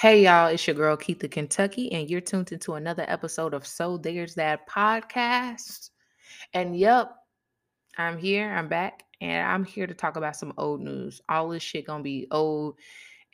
Hey y'all, it's your girl Keitha Kentucky, and you're tuned into another episode of So There's That podcast. And yep, I'm here, I'm back, and I'm here to talk about some old news. All this shit gonna be old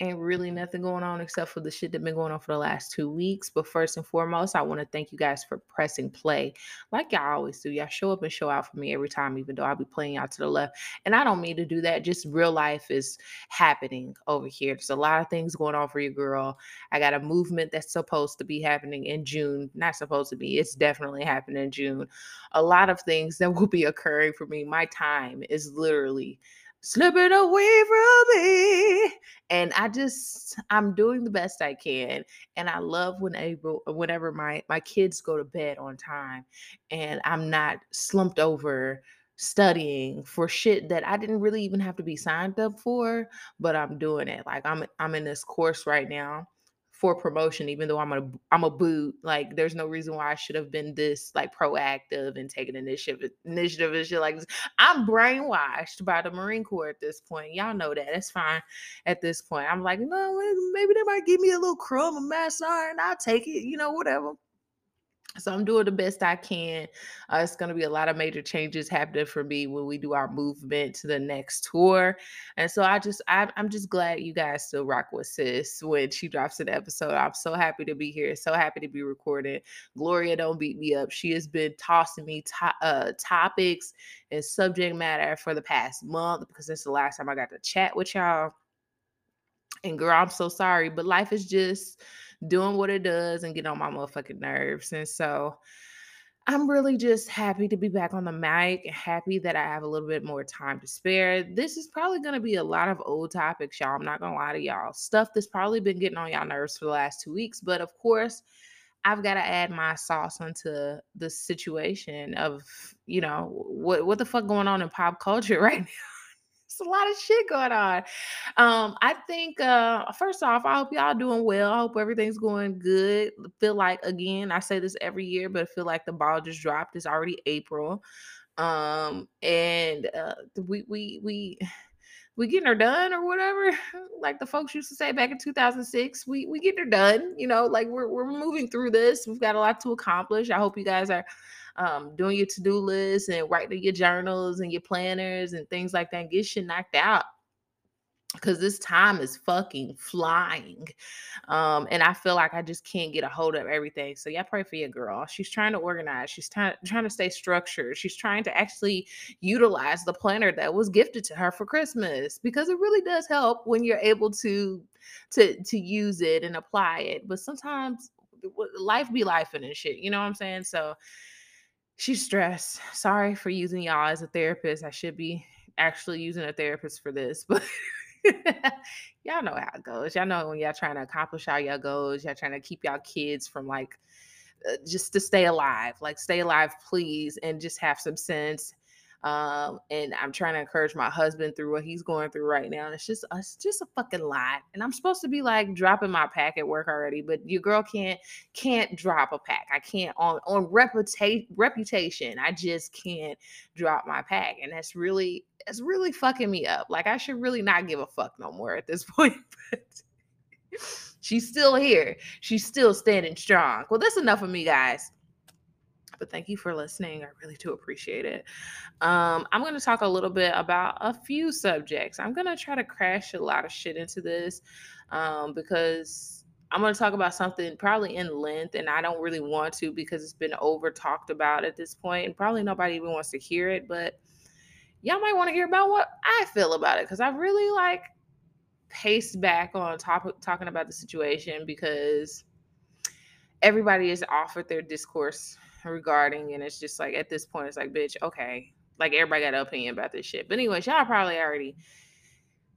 Ain't really nothing going on except for the shit that been going on for the last two weeks. But first and foremost, I want to thank you guys for pressing play. Like y'all always do. Y'all show up and show out for me every time, even though I'll be playing out to the left. And I don't mean to do that. Just real life is happening over here. There's a lot of things going on for you, girl. I got a movement that's supposed to be happening in June. Not supposed to be. It's definitely happening in June. A lot of things that will be occurring for me. My time is literally slipping away from me. And I just I'm doing the best I can. And I love when able whenever my my kids go to bed on time and I'm not slumped over studying for shit that I didn't really even have to be signed up for, but I'm doing it. Like I'm I'm in this course right now for promotion, even though I'm a I'm a boot. Like there's no reason why I should have been this like proactive and taking initiative initiative and shit like this. I'm brainwashed by the Marine Corps at this point. Y'all know that. It's fine at this point. I'm like, no, maybe they might give me a little crumb of massage and I'll take it, you know, whatever. So I'm doing the best I can. Uh, it's going to be a lot of major changes happening for me when we do our movement to the next tour, and so I just I, I'm just glad you guys still rock with sis when she drops an episode. I'm so happy to be here, so happy to be recording. Gloria don't beat me up. She has been tossing me to- uh, topics and subject matter for the past month because it's the last time I got to chat with y'all. And girl, I'm so sorry, but life is just doing what it does and getting on my motherfucking nerves. And so I'm really just happy to be back on the mic, happy that I have a little bit more time to spare. This is probably going to be a lot of old topics, y'all. I'm not going to lie to y'all. Stuff that's probably been getting on y'all nerves for the last two weeks. But of course, I've got to add my sauce onto the situation of, you know, what, what the fuck going on in pop culture right now. It's a lot of shit going on. Um, I think uh first off, I hope y'all doing well. I hope everything's going good. Feel like again, I say this every year, but I feel like the ball just dropped. It's already April. Um, and uh we we we we getting her done or whatever. Like the folks used to say back in 2006, we we getting her done. You know, like we're we're moving through this. We've got a lot to accomplish. I hope you guys are um, doing your to-do list and writing your journals and your planners and things like that. Get shit knocked out because this time is fucking flying. Um, and I feel like I just can't get a hold of everything. So yeah, pray for your girl. She's trying to organize, she's trying trying to stay structured, she's trying to actually utilize the planner that was gifted to her for Christmas because it really does help when you're able to to to use it and apply it. But sometimes life be life and shit, you know what I'm saying? So she's stressed. Sorry for using y'all as a therapist. I should be actually using a therapist for this, but y'all know how it goes. Y'all know when y'all trying to accomplish all y'all goals, y'all trying to keep y'all kids from like uh, just to stay alive, like stay alive, please, and just have some sense um, and I'm trying to encourage my husband through what he's going through right now. And it's just it's just a fucking lot. And I'm supposed to be like dropping my pack at work already, but your girl can't can't drop a pack. I can't on on reputation reputation. I just can't drop my pack. And that's really it's really fucking me up. Like I should really not give a fuck no more at this point. But she's still here. She's still standing strong. Well, that's enough of me, guys. But thank you for listening. I really do appreciate it. Um, I'm going to talk a little bit about a few subjects. I'm going to try to crash a lot of shit into this um, because I'm going to talk about something probably in length, and I don't really want to because it's been over talked about at this point, and probably nobody even wants to hear it. But y'all might want to hear about what I feel about it because I really like paced back on top talking about the situation because everybody has offered their discourse regarding, and it's just like at this point, it's like, bitch, okay, like everybody got an opinion about this shit. But anyways, y'all probably already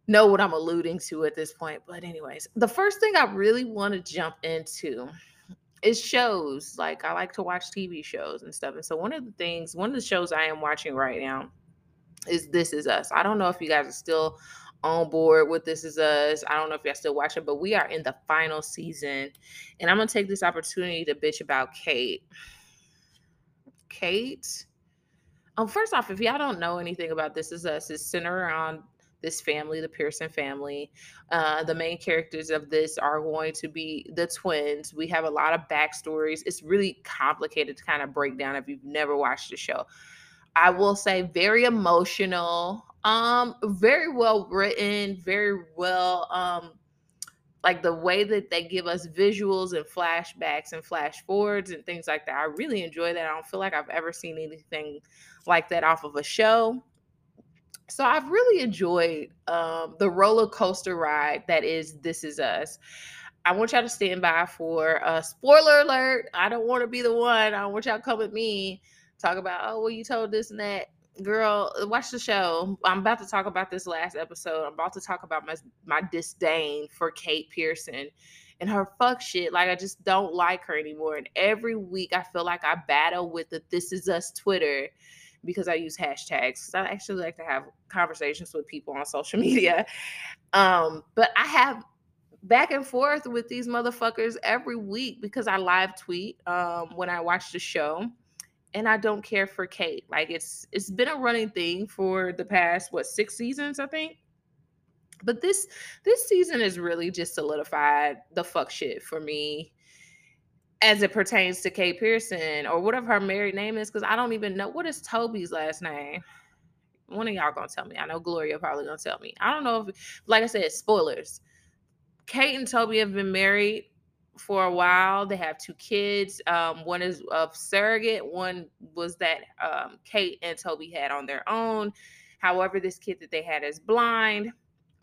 know what I'm alluding to at this point. But anyways, the first thing I really want to jump into is shows. Like I like to watch TV shows and stuff. And so one of the things, one of the shows I am watching right now is This Is Us. I don't know if you guys are still on board with This Is Us. I don't know if y'all still watching, but we are in the final season. And I'm gonna take this opportunity to bitch about Kate. Kate. Um, first off, if y'all don't know anything about This Is Us, it's centered around this family, the Pearson family. Uh, the main characters of this are going to be the twins. We have a lot of backstories. It's really complicated to kind of break down if you've never watched the show. I will say very emotional, um, very well written, very well um like the way that they give us visuals and flashbacks and flash forwards and things like that. I really enjoy that. I don't feel like I've ever seen anything like that off of a show. So I've really enjoyed um, the roller coaster ride that is This Is Us. I want y'all to stand by for a spoiler alert. I don't want to be the one. I want y'all to come with me, talk about, oh, well, you told this and that girl watch the show. I'm about to talk about this last episode. I'm about to talk about my my disdain for kate pearson and her fuck shit. Like i just don't like her anymore. And every week i feel like i battle with the this is us twitter because i use hashtags. Because i actually like to have conversations with people on social media. Um but i have back and forth with these motherfuckers every week because i live tweet um when i watch the show and I don't care for Kate. Like it's it's been a running thing for the past what six seasons, I think. But this this season is really just solidified the fuck shit for me as it pertains to Kate Pearson or whatever her married name is, because I don't even know what is Toby's last name. One of y'all gonna tell me. I know Gloria probably gonna tell me. I don't know if, like I said, spoilers. Kate and Toby have been married for a while. They have two kids. Um, one is of surrogate. One was that um, Kate and Toby had on their own. However, this kid that they had is blind.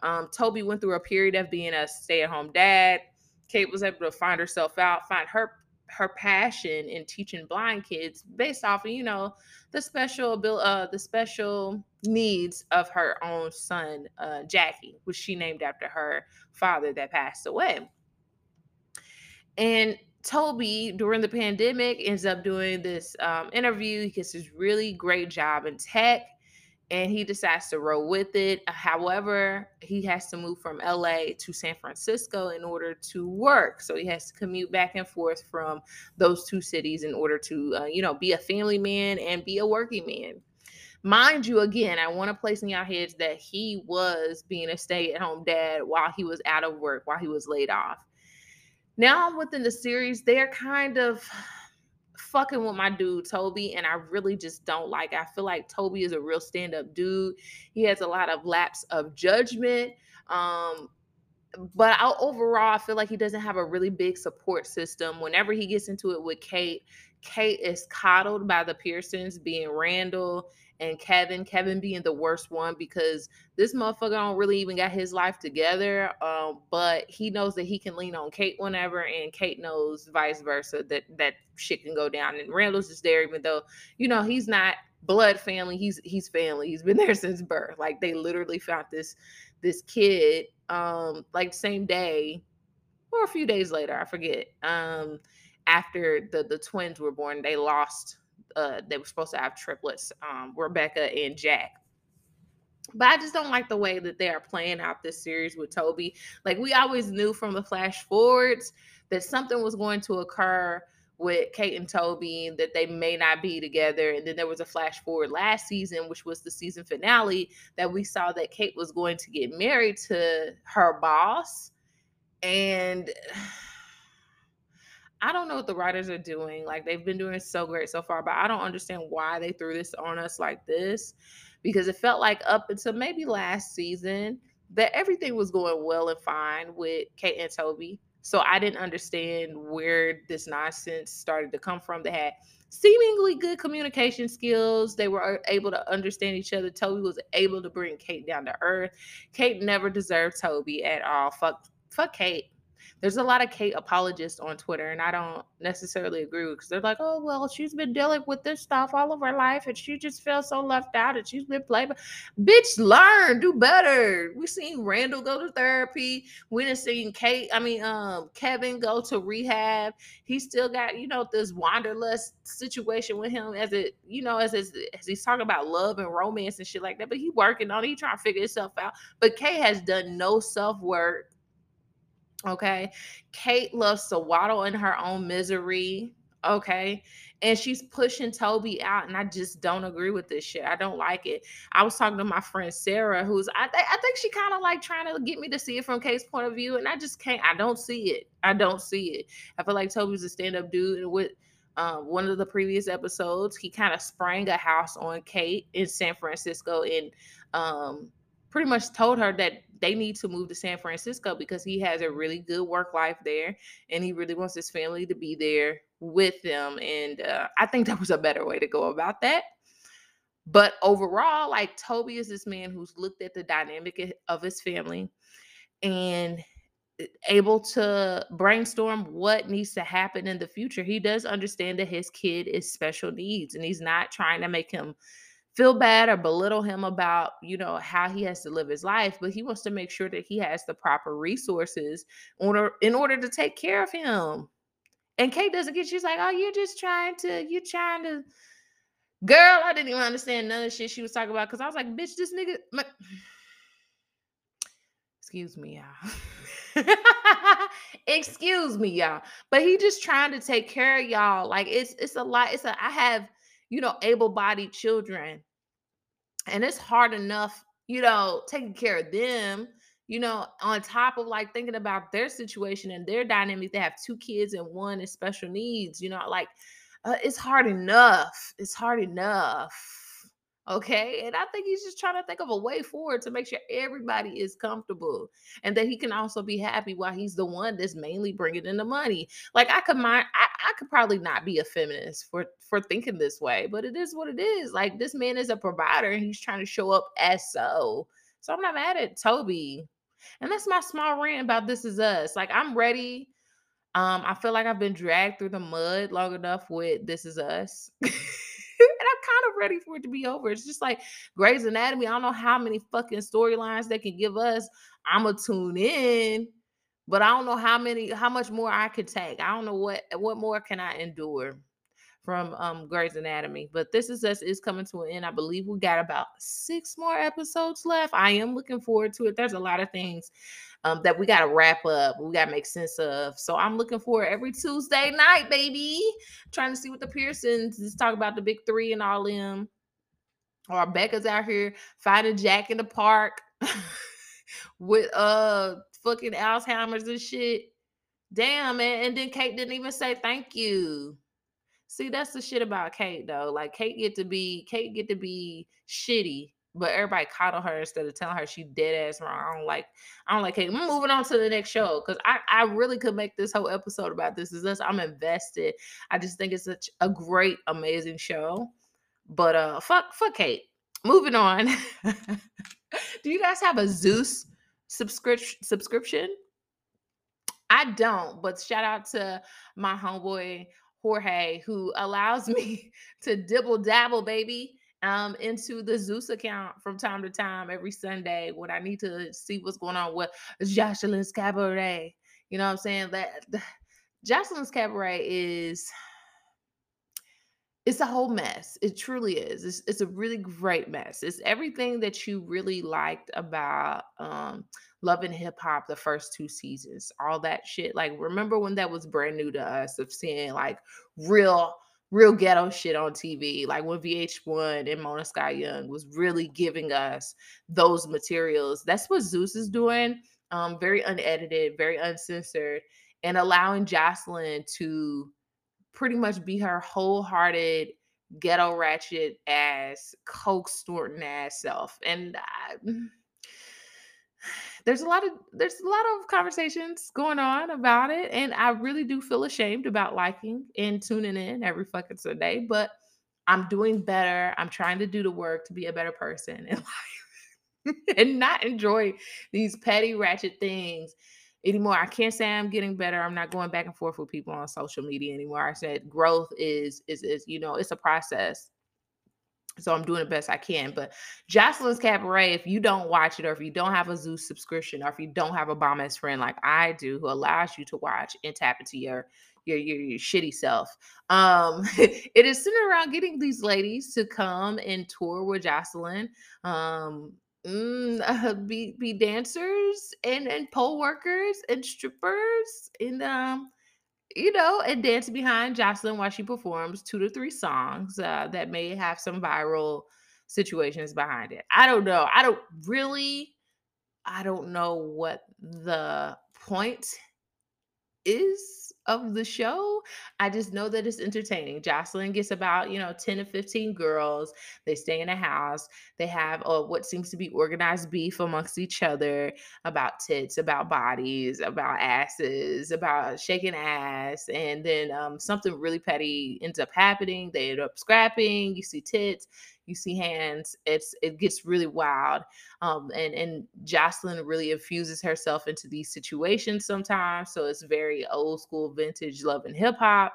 Um, Toby went through a period of being a stay-at-home dad. Kate was able to find herself out, find her her passion in teaching blind kids based off of you know the special bill uh the special needs of her own son uh Jackie which she named after her father that passed away and Toby, during the pandemic, ends up doing this um, interview. He gets this really great job in tech and he decides to roll with it. However, he has to move from LA to San Francisco in order to work. So he has to commute back and forth from those two cities in order to, uh, you know, be a family man and be a working man. Mind you, again, I want to place in y'all heads that he was being a stay at home dad while he was out of work, while he was laid off now within the series, they're kind of fucking with my dude Toby, and I really just don't like. I feel like Toby is a real stand-up dude. He has a lot of lapse of judgment. Um, but I, overall, I feel like he doesn't have a really big support system. Whenever he gets into it with Kate, Kate is coddled by the Pearsons, being Randall and Kevin. Kevin being the worst one because this motherfucker don't really even got his life together. Um, but he knows that he can lean on Kate whenever, and Kate knows vice versa that that shit can go down. And Randall's just there, even though you know he's not blood family. He's he's family. He's been there since birth. Like they literally found this this kid um like same day or a few days later, I forget. Um after the the twins were born, they lost uh, they were supposed to have triplets, um, Rebecca and Jack. But I just don't like the way that they are playing out this series with Toby. Like we always knew from the flash forwards that something was going to occur with Kate and Toby that they may not be together. And then there was a flash forward last season, which was the season finale, that we saw that Kate was going to get married to her boss. And I don't know what the writers are doing. Like they've been doing so great so far, but I don't understand why they threw this on us like this because it felt like up until maybe last season that everything was going well and fine with Kate and Toby. So I didn't understand where this nonsense started to come from. They had seemingly good communication skills. They were uh, able to understand each other. Toby was able to bring Kate down to earth. Kate never deserved Toby at all. Fuck, fuck Kate there's a lot of Kate apologists on Twitter, and I don't necessarily agree because they're like, oh well, she's been dealing with this stuff all of her life, and she just feels so left out, and she's been played. Bitch, learn, do better. We seen Randall go to therapy. We done seen Kate, I mean, um, Kevin go to rehab. He still got, you know, this wanderlust situation with him as it, you know, as as, as he's talking about love and romance and shit like that. But he working on it, he trying to figure himself out. But Kate has done no self work Okay. Kate loves to waddle in her own misery. Okay. And she's pushing Toby out, and I just don't agree with this shit. I don't like it. I was talking to my friend Sarah, who's I, th- I think she kind of like trying to get me to see it from Kate's point of view, and I just can't. I don't see it. I don't see it. I feel like Toby's a stand up dude, and with um, one of the previous episodes, he kind of sprang a house on Kate in San Francisco and um, pretty much told her that they need to move to San Francisco because he has a really good work life there and he really wants his family to be there with them. And uh, I think that was a better way to go about that. But overall, like Toby is this man who's looked at the dynamic of his family and eh, able to brainstorm what needs to happen in the future. He does understand that his kid is special needs and he's not trying to make him feel bad or belittle him about, you know, how he has to live his life, but he wants to make sure that he has the proper resources order in order to take care of him. And Kate doesn't get she's like, "Oh, you're just trying to you're trying to Girl, I didn't even understand none of the shit she was talking about cuz I was like, "Bitch, this nigga my... Excuse me, y'all. Excuse me, y'all. But he just trying to take care of y'all. Like it's it's a lot. It's a I have you know, able bodied children. And it's hard enough, you know, taking care of them, you know, on top of like thinking about their situation and their dynamic. They have two kids and one is special needs, you know, like uh, it's hard enough. It's hard enough Okay. And I think he's just trying to think of a way forward to make sure everybody is comfortable and that he can also be happy while he's the one that's mainly bringing in the money. Like I could mind, I, I could probably not be a feminist for, for thinking this way, but it is what it is. Like this man is a provider and he's trying to show up as so. So I'm not mad at Toby. And that's my small rant about This Is Us. Like I'm ready. Um, I feel like I've been dragged through the mud long enough with This Is Us. and I'm kind of ready for it to be over. It's just like Grey's Anatomy. I don't know how many fucking storylines they can give us. I'ma tune in, but I don't know how many, how much more I could take. I don't know what what more can I endure from um Grey's Anatomy. But this is us is coming to an end. I believe we got about six more episodes left. I am looking forward to it. There's a lot of things um, that we got to wrap up. We got to make sense of. So I'm looking for every Tuesday night, baby. Trying to see what the Pearsons just talk about the big three and all them. Or Becca's out here finding Jack in the park with uh fucking Alzheimer's and shit. Damn, man. And then Kate didn't even say thank you. See, that's the shit about Kate though. Like Kate get to be Kate get to be shitty but everybody coddle her instead of telling her she dead ass wrong. I don't like, I don't like. I'm moving on to the next show because I, I really could make this whole episode about this is us. I'm invested. I just think it's such a great, amazing show. But uh fuck, fuck Kate. Moving on. Do you guys have a Zeus subscription subscription? I don't, but shout out to my homeboy Jorge who allows me to dibble dabble, baby um, into the Zeus account from time to time every Sunday when I need to see what's going on with Joseline's Cabaret. You know what I'm saying? That Joseline's Cabaret is it's a whole mess. It truly is. It's, it's a really great mess. It's everything that you really liked about um, Love and Hip Hop the first two seasons. All that shit. Like, remember when that was brand new to us of seeing like real real ghetto shit on TV, like when VH1 and Mona Scott-Young was really giving us those materials. That's what Zeus is doing. Um, very unedited, very uncensored, and allowing Joseline to pretty much be her wholehearted ghetto ratchet ass, coke snorting ass self. And I, there's a lot of there's a lot of conversations going on about it and i really do feel ashamed about liking and tuning in every fucking sunday but i'm doing better i'm trying to do the work to be a better person in life and not enjoy these petty ratchet things anymore. I can't say i'm getting better i'm not going back and forth with people on social media anymore. I said growth is is is you know it's a process so I'm doing the best I can. But Joseline's Cabaret, if you don't watch it, or if you don't have a Zeus subscription, or if you don't have a bomb ass friend like I do, who allows you to watch and tap into your your your, your shitty self, um, it is centered around getting these ladies to come and tour with Joseline. Um, mm, uh, be be dancers and and pole workers and strippers and um you know, and dance behind Joseline while she performs two to three songs uh, that may have some viral situations behind it. I don't know. I don't really, I don't know what the point is of the show. I just know that it's entertaining. Joseline gets about, you know, 10 to 15 girls. They stay in a house. They have uh, what seems to be organized beef amongst each other about tits, about bodies, about asses, about shaking ass. And then um, something really petty ends up happening. They end up scrapping. You see tits you see hands it's it gets really wild um and and Joseline really infuses herself into these situations sometimes so it's very old school vintage love and hip hop.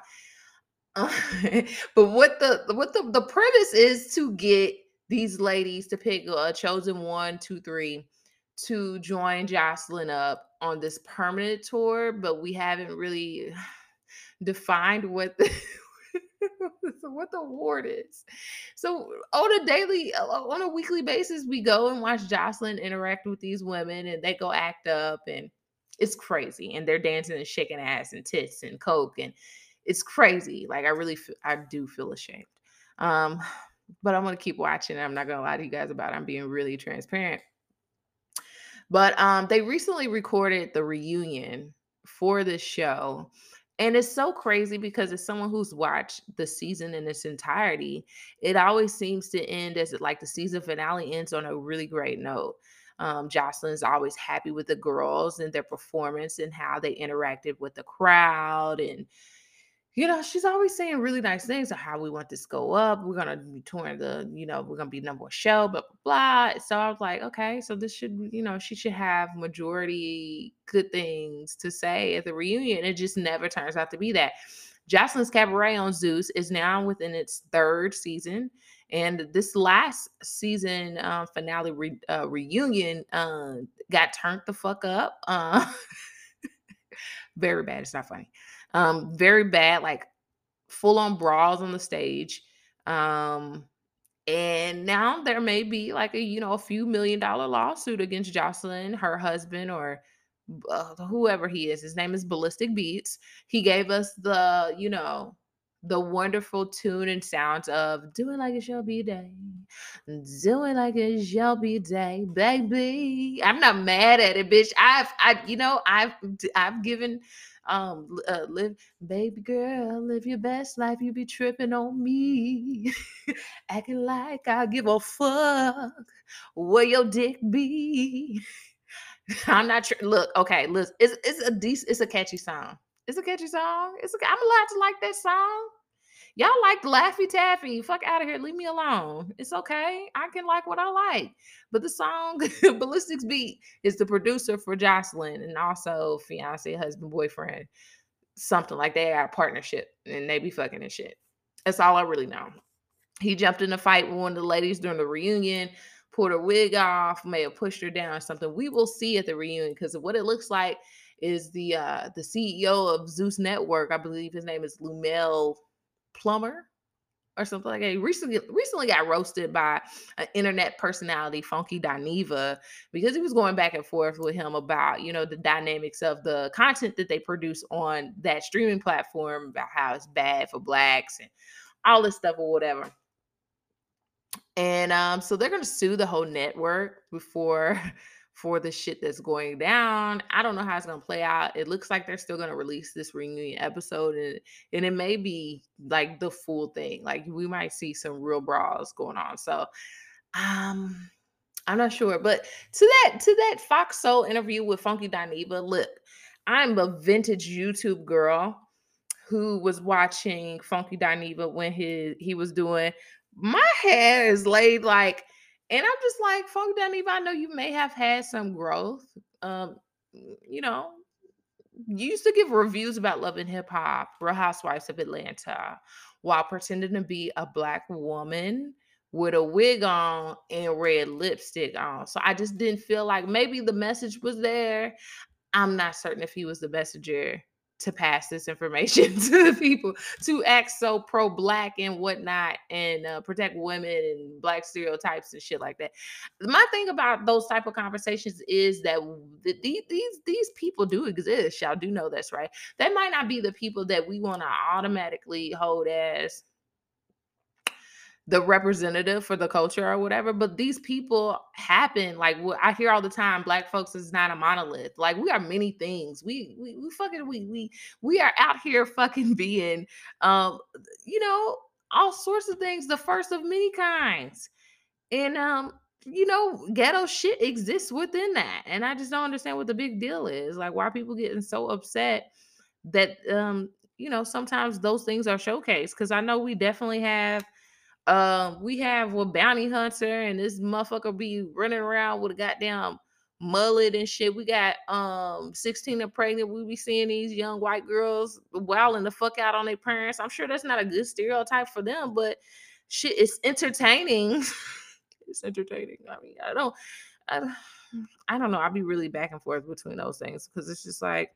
But what the what the the premise is to get these ladies to pick a chosen one two three to join Joseline up on this permanent tour but we haven't really defined what the what the award is. So on a daily, uh, on a weekly basis, we go and watch Joseline interact with these women, and they go act up, and it's crazy. And they're dancing and shaking ass and tits and coke, and it's crazy. Like I really, I do feel ashamed. Um, but I'm gonna keep watching. I'm not gonna lie to you guys about. It. I'm being really transparent. But um, they recently recorded the reunion for this show and it's so crazy because as someone who's watched the season in its entirety, it always seems to end as it like the season finale ends on a really great note. Um, Joseline's always happy with the girls and their performance and how they interacted with the crowd and you know, she's always saying really nice things of how we want this go up. We're gonna be touring the, you know, we're gonna be number one show, blah blah blah. So I was like, okay, so this should, you know, she should have majority good things to say at the reunion. It just never turns out to be that. Joseline's Cabaret on Zeus is now within its third season. And this last season uh, finale re- uh, reunion uh, got turned the fuck up. Uh, very bad. It's not funny. Um, very bad, like full on brawls on the stage. Um, and now there may be like a you know a few million dollar lawsuit against Joseline, her husband, or uh, whoever he is. His name is Ballistic Beats. He gave us the you know the wonderful tune and sounds of "Do It Like It Shall Be Day," "Do It Like It Shall Be Day," baby. I'm not mad at it, bitch. I've I you know I've I've given um, uh, live, baby girl, live your best life. You be tripping on me, acting like I give a fuck where your dick be. I'm not sure. Look, okay, look, it's it's a decent, it's a catchy song. It's a catchy song. It's a, I'm allowed to like that song. Y'all like Laffy Taffy. Fuck out of here. Leave me alone. It's okay. I can like what I like. But the song Ballistics Beat is the producer for Joseline and also fiance, husband, boyfriend. Something like they are a partnership and they be fucking and shit. That's all I really know. He jumped in a fight with one of the ladies during the reunion, pulled her wig off, may have pushed her down or something. We will see at the reunion because what it looks like is the uh the CEO of Zeus Network. I believe his name is Lemuel Plummer or something like that. He recently recently got roasted by an internet personality, Funky Dineva, because he was going back and forth with him about, you know, the dynamics of the content that they produce on that streaming platform, about how it's bad for blacks and all this stuff or whatever. And um, so they're gonna sue the whole network before for the shit that's going down. I don't know how it's going to play out. It looks like they're still going to release this reunion episode and and it may be like the full thing. Like we might see some real brawls going on. So um I'm not sure, but to that to that Fox Soul interview with Funky Dineva, look, I'm a vintage YouTube girl who was watching Funky Dineva when he he was doing my hair is laid like and I'm just like, Funk Dunny, I know you may have had some growth. Um, you know, you used to give reviews about love and hip hop, Real Housewives of Atlanta, while pretending to be a black woman with a wig on and red lipstick on. So I just didn't feel like maybe the message was there. I'm not certain if he was the messenger to pass this information to the people to act so pro-black and whatnot and uh, protect women and black stereotypes and shit like that. My thing about those type of conversations is that these these these people do exist y'all do know this right? They might not be the people that we want to automatically hold as the representative for the culture or whatever but these people happen like what i hear all the time black folks is not a monolith like we are many things we we, we fucking we we we are out here fucking being um you know all sorts of things the first of many kinds and um you know ghetto shit exists within that and i just don't understand what the big deal is like why people getting so upset that um you know sometimes those things are showcased because i know we definitely have um, we have a bounty hunter, and this motherfucker be running around with a goddamn mullet and shit. We got um 16 and pregnant. We be seeing these young white girls wilding the fuck out on their parents. I'm sure that's not a good stereotype for them, but shit, it's entertaining. it's entertaining. I mean, I don't, I, I don't know. I'll be really back and forth between those things because it's just like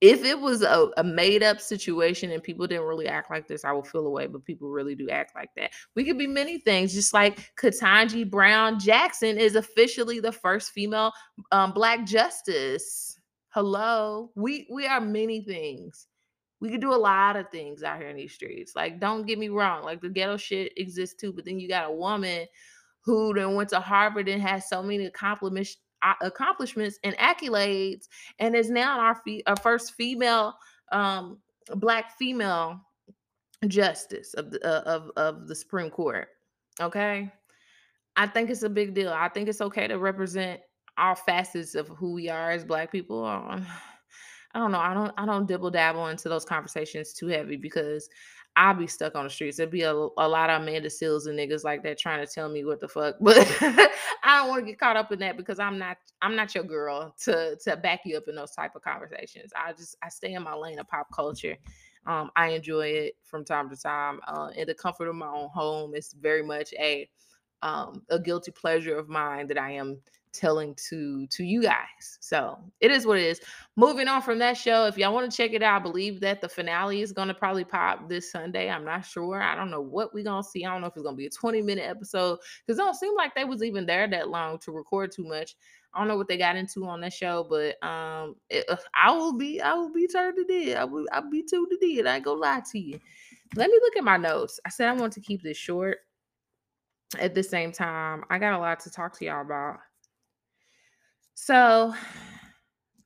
if it was a, a, made up situation and people didn't really act like this, I would feel away. But people really do act like that. We could be many things, just like Ketanji Brown Jackson is officially the first female um, Black justice. Hello, we we are many things. We could do a lot of things out here in these streets. Like, don't get me wrong, like the ghetto shit exists too. But then you got a woman who then went to Harvard and has so many accomplishments accomplishments and accolades, and is now our, our first female, um, black female justice of the uh, of of the Supreme Court. Okay, I think it's a big deal. I think it's okay to represent all facets of who we are as black people. Um, I don't know. I don't. I don't dibble dabble into those conversations too heavy because I'll be stuck on the streets. There'd be a, a lot of Amanda Seales and niggas like that trying to tell me what the fuck. But I don't want to get caught up in that because I'm not I'm not your girl to to back you up in those type of conversations. I just I stay in my lane of pop culture. Um, I enjoy it from time to time. Uh, in the comfort of my own home, it's very much a um, a guilty pleasure of mine that I am telling to to you guys. So it is what it is. Moving on from that show, if y'all want to check it out, I believe that the finale is gonna probably pop this Sunday. I'm not sure. I don't know what we're gonna see. I don't know if it's gonna be a 20 minute episode because it don't seem like they was even there that long to record too much. I don't know what they got into on that show, but um, it, I will be I will be turned to dead. I will I'll be tuned to dead. I ain't gonna lie to you. Let me look at my notes. I said I want to keep this short. At the same time, I got a lot to talk to y'all about. So,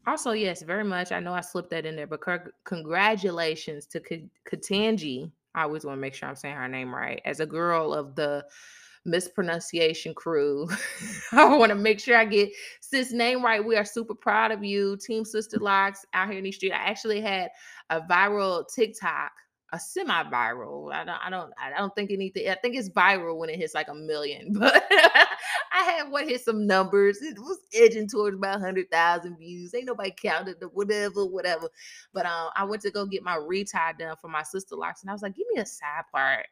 also, yes, very much. I know I slipped that in there, but congratulations to K- Ketanji. I always want to make sure I'm saying her name right. As a girl of the mispronunciation crew, I want to make sure I get sis name right. We are super proud of you, Team Sister Locks out here in the street. I actually had a viral TikTok a semi-viral. I don't I don't I don't think anything I think it's viral when it hits like a million, but I had what hit some numbers. It was edging towards about hundred thousand views. Ain't nobody counted the whatever, whatever. But um I went to go get my retie done for my sister locks, and I was like, give me a side part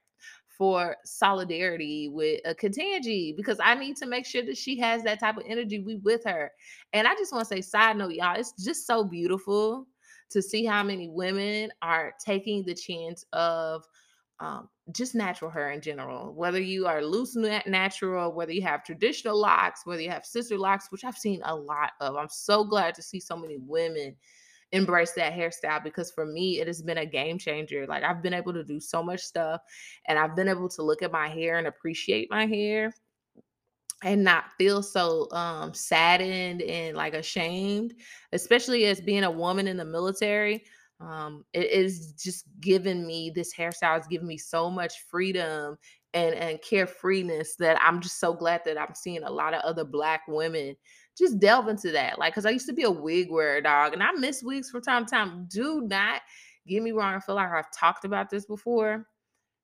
for solidarity with a Ketanji because I need to make sure that she has that type of energy. We with her. And I just want to say, side note, y'all, it's just so beautiful to see how many women are taking the chance of um, just natural hair in general. Whether you are loose natural, whether you have traditional locks, whether you have sister locks, which I've seen a lot of. I'm so glad to see so many women embrace that hairstyle because for me it has been a game changer like i've been able to do so much stuff and i've been able to look at my hair and appreciate my hair and not feel so um saddened and like ashamed especially as being a woman in the military um it is just giving me this hairstyle is giving me so much freedom and and carefreeness that i'm just so glad that i'm seeing a lot of other black women just delve into that like because i used to be a wig wearer dog and i miss wigs from time to time. Do not get me wrong i feel like i've talked about this before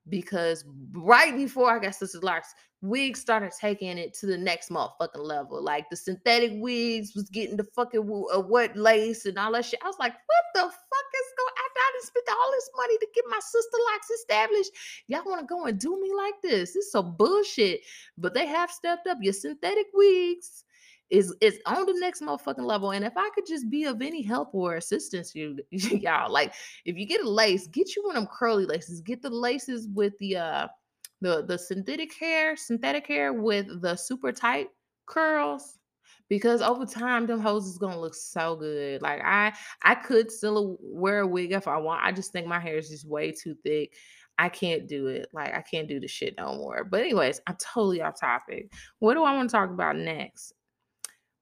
because right before I got Sister Locks, wigs started taking it to the next motherfucking level. Like the synthetic wigs was getting the fucking uh, what lace and all that shit. I was like, what the fuck is going? After I done spent all this money to get my Sister Locks established, y'all want to go and do me like this? This is some bullshit. But they have stepped up. Your synthetic wigs is is on the next motherfucking level. And if I could just be of any help or assistance, you y'all like if you get a lace, get you one of them curly laces. Get the laces with the uh the the synthetic hair, synthetic hair with the super tight curls because over time them hoes is gonna look so good. Like I I could still wear a wig if I want. I just think my hair is just way too thick. I can't do it. Like I can't do the shit no more. But anyways, I'm totally off topic. What do I want to talk about next?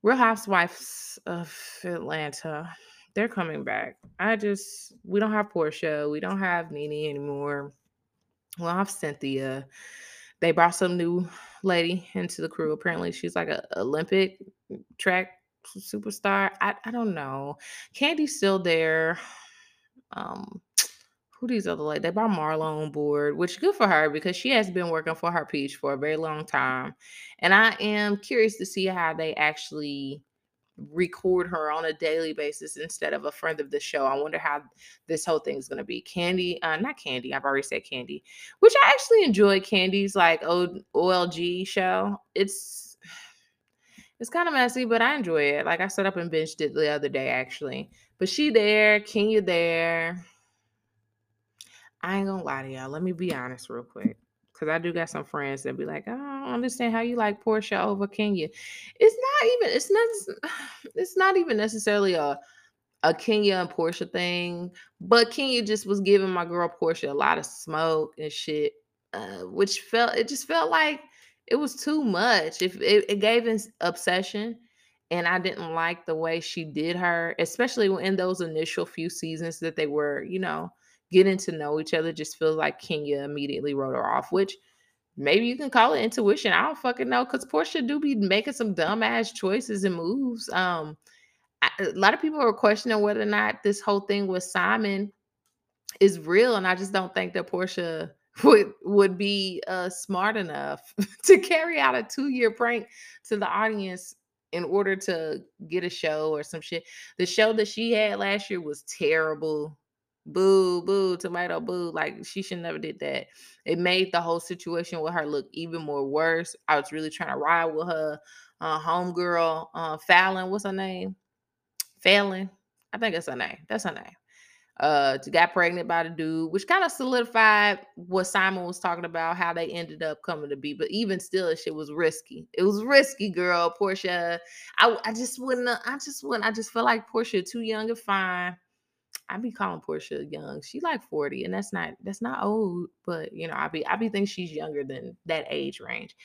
Real Housewives of Atlanta. They're coming back. I just we don't have Porsha. We don't have Nene anymore. Well, I have Cynthia. They brought some new lady into the crew. Apparently, she's like a Olympic track superstar. I, I don't know. Kandi's still there. Um, who these other like they brought Marlo on board, which is good for her because she has been working for her peach for a very long time. And I am curious to see how they actually record her on a daily basis instead of a friend of the show. I wonder how this whole thing is going to be. Kandi, uh, not Kandi, I've already said Kandi, which I actually enjoy Kandi's like old OLG show. It's it's kind of messy, but I enjoy it. Like I set up and binged it the other day actually. But she there, Kenya there. I ain't gonna lie to y'all. Let me be honest real quick. Cause I do got some friends that be like, I don't understand how you like Porsha over Kenya. It's not even, it's not it's not even necessarily a a Kenya and Porsha thing, but Kenya just was giving my girl Porsha a lot of smoke and shit. Uh, which felt it just felt like it was too much. If it, it gave an obsession, and I didn't like the way she did her, especially in those initial few seasons that they were, you know, getting to know each other just feels like Kenya immediately wrote her off, which maybe you can call it intuition. I don't fucking know because Porsha do be making some dumbass choices and moves. Um, I, a lot of people are questioning whether or not this whole thing with Simon is real, and I just don't think that Porsha would would be uh, smart enough to carry out a two year prank to the audience in order to get a show or some shit. The show that she had last year was terrible boo, boo, tomato, boo. Like she should never did that. It made the whole situation with her look even more worse. I was really trying to ride with her uh, homegirl, uh, Falynn. What's her name? Falynn. I think that's her name. That's her name. Uh, got pregnant by the dude, which kind of solidified what Simon was talking about, how they ended up coming to be. But even still, shit was risky. It was risky, girl. porsha I, I just wouldn't. I just wouldn't. I just feel like porsha too young and fine I be calling Porsha young. She like 40, and that's not that's not old, but you know, I be I be think she's younger than that age range.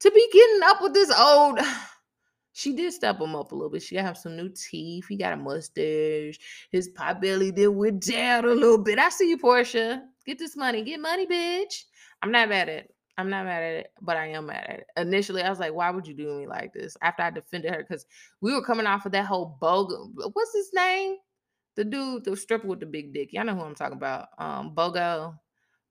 To be getting up with this old, she did step him up a little bit. She have some new teeth. He got a mustache. His pot belly did went down a little bit. I see you, Porsha. Get this money. Get money, bitch. I'm not mad at it. I'm not mad at it, but I am mad at it. Initially, I was like, why would you do me like this? After I defended her, because we were coming off of that whole bogo. What's his name? The dude, the stripper with the big dick. Y'all know who I'm talking about. Um, Bogo,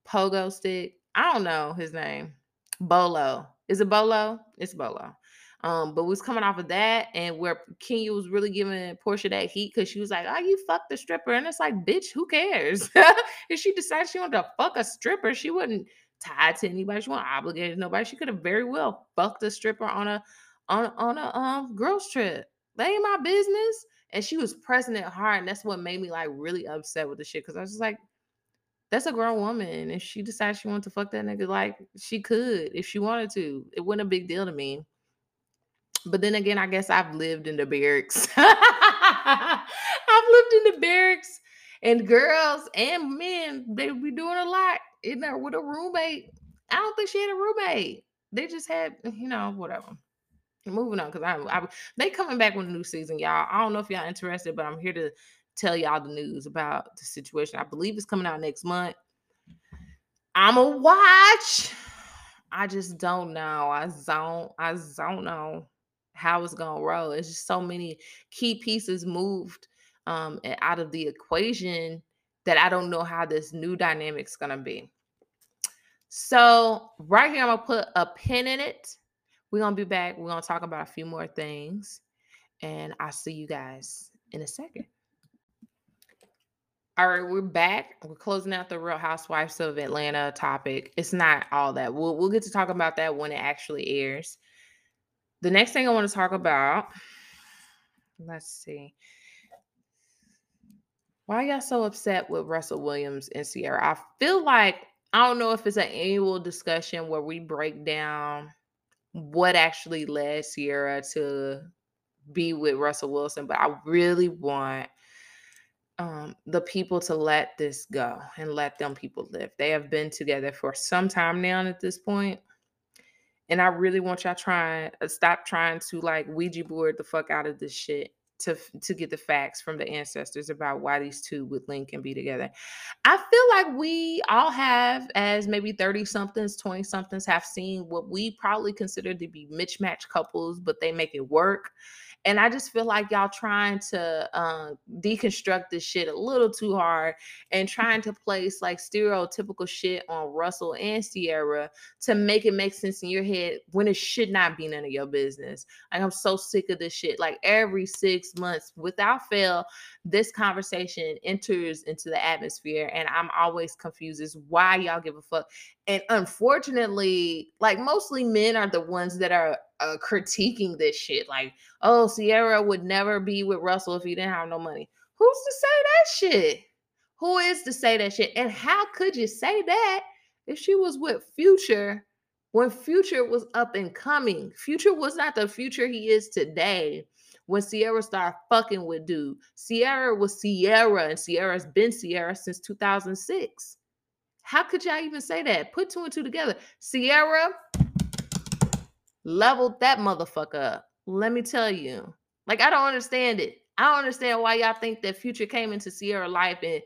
Pogo Stick. I don't know his name. Bolo. Is it Bolo? It's Bolo. Um, but was coming off of that, and where Kenya was really giving Porsha that heat because she was like, "Oh, you fucked the stripper," and it's like, "Bitch, who cares?" if she decided she wanted to fuck a stripper, she wouldn't tie to anybody. She wasn't obligated to nobody. She could have very well fucked a stripper on a on on a um girls trip. That ain't my business and she was pressing it hard, and that's what made me like really upset with the shit because I was just like, that's a grown woman. And if she decides she wanted to fuck that nigga, like she could if she wanted to. It wasn't a big deal to me. But then again, I guess I've lived in the barracks. I've lived in the barracks, and girls and men, they be doing a lot in there with a roommate. I don't think she had a roommate. They just had, you know, whatever. Moving on, because I, I they coming back with a new season, y'all. I don't know if y'all interested, but I'm here to tell y'all the news about the situation. I believe it's coming out next month. I'm a watch. I just don't know. I don't. I don't know how it's gonna roll. It's just so many key pieces moved um out of the equation that I don't know how this new dynamic's gonna be. So right here, I'm gonna put a pin in it we're going to be back. We're going to talk about a few more things. And I'll see you guys in a second. All right, we're back. We're closing out the Real Housewives of Atlanta topic. It's not all that. We'll we'll get to talk about that when it actually airs. the next thing I want to talk about, let's see. Why y'all so upset with Russell Williams and Ciara? I feel like I don't know if it's an annual discussion where we break down what actually led Ciara to be with Russell Wilson, but I really want um, the people to let this go and let them people live. They have been together for some time now at this point, And I really want y'all trying uh, stop trying to like Ouija board the fuck out of this shit to to get the facts from the ancestors about why these two would link and be together. I feel like we all have, as maybe 30 somethings, 20 somethings, have seen what we probably consider to be mismatched couples, but they make it work. And I just feel like y'all trying to uh, deconstruct this shit a little too hard and trying to place like stereotypical shit on Russell and Ciara to make it make sense in your head when it should not be none of your business. Like I'm so sick of this shit. Like every six months, without fail, this conversation enters into the atmosphere, and I'm always confused as why y'all give a fuck. And unfortunately, like mostly men are the ones that are uh, critiquing this shit. Like, oh, Ciara would never be with Russell if he didn't have no money. Who's to say that shit? Who is to say that shit? And how could you say that if she was with Future when Future was up and coming? Future was not the future he is today. When Ciara started fucking with dude, Ciara was Ciara, and Ciara's been Ciara since 2006. How could y'all even say that? Put two and two together. Ciara leveled that motherfucker up. Let me tell you. Like, I don't understand it. I don't understand why y'all think that Future came into Ciara life and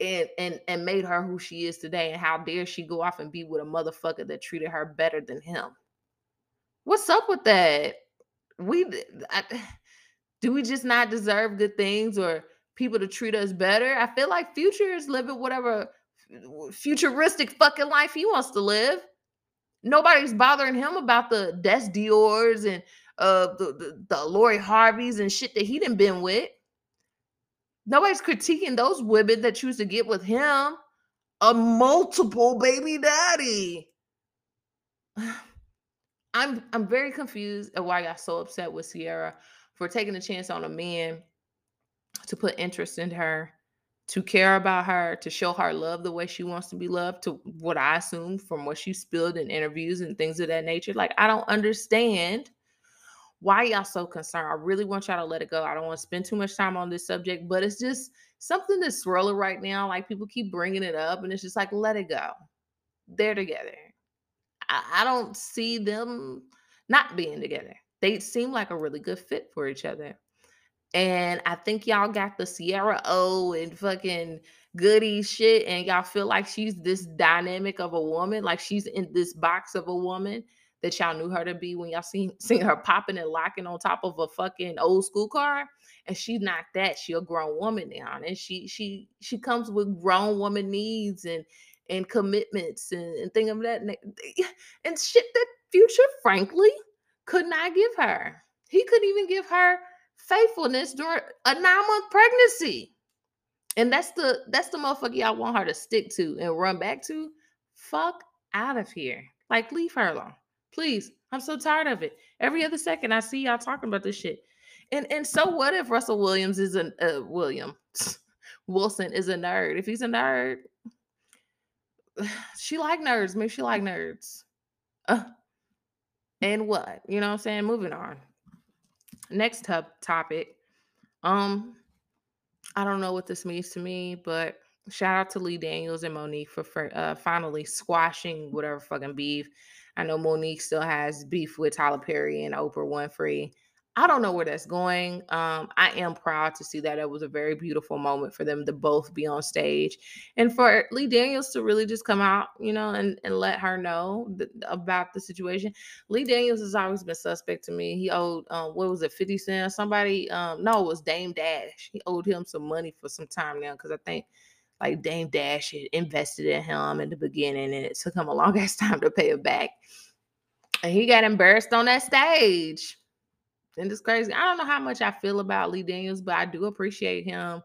and and and made her who she is today. And how dare she go off and be with a motherfucker that treated her better than him? What's up with that? We I, do we just not deserve good things or people to treat us better? I feel like Future is living whatever futuristic fucking life he wants to live. Nobody's bothering him about the Dess Dior's and uh the, the, the Lori Harveys and shit that he didn't been with. Nobody's critiquing those women that choose to get with him. A multiple baby daddy. I'm I'm very confused at why I got so upset with Ciara for taking a chance on a man to put interest in her to care about her, to show her love the way she wants to be loved, to what I assume from what she spilled in interviews and things of that nature. Like, I don't understand why y'all so concerned. I really want y'all to let it go. I don't want to spend too much time on this subject, but it's just something that's swirling right now. Like, people keep bringing it up, and it's just like, let it go. They're together. I, I don't see them not being together. They seem like a really good fit for each other. And I think y'all got the Ciara O and fucking goody shit, and y'all feel like she's this dynamic of a woman, like she's in this box of a woman that y'all knew her to be when y'all seen seen her popping and locking on top of a fucking old school car. And she's not that. She a grown woman now. And she she she comes with grown woman needs and and commitments and, and thing of that and shit that future, frankly, could not give her. He couldn't even give her faithfulness during a nine month pregnancy. And that's the that's the motherfucker y'all want her to stick to and run back to. Fuck out of here. Like leave her alone. Please. I'm so tired of it. Every other second I see y'all talking about this shit. And and so what if Russell Williams is a uh, William Wilson is a nerd? If he's a nerd, she like nerds. Maybe she like nerds. Uh, and what? You know what I'm saying? Moving on next top topic. Um, I don't know what this means to me, but shout out to Lee Daniels and Mo'Nique for, for uh, finally squashing whatever fucking beef. I know Mo'Nique still has beef with Tyler Perry and Oprah Winfrey. I don't know where that's going. Um, I am proud to see that it was a very beautiful moment for them to both be on stage and for Lee Daniels to really just come out, you know, and, and let her know th- about the situation. Lee Daniels has always been suspect to me. He owed, um, what was it, 50 Cent? Somebody, um, no, it was Dame Dash. He owed him some money for some time now because I think like Dame Dash had invested in him in the beginning and it took him a long ass time to pay it back. And he got embarrassed on that stage and it's crazy. I don't know how much I feel about Lee Daniels, but I do appreciate him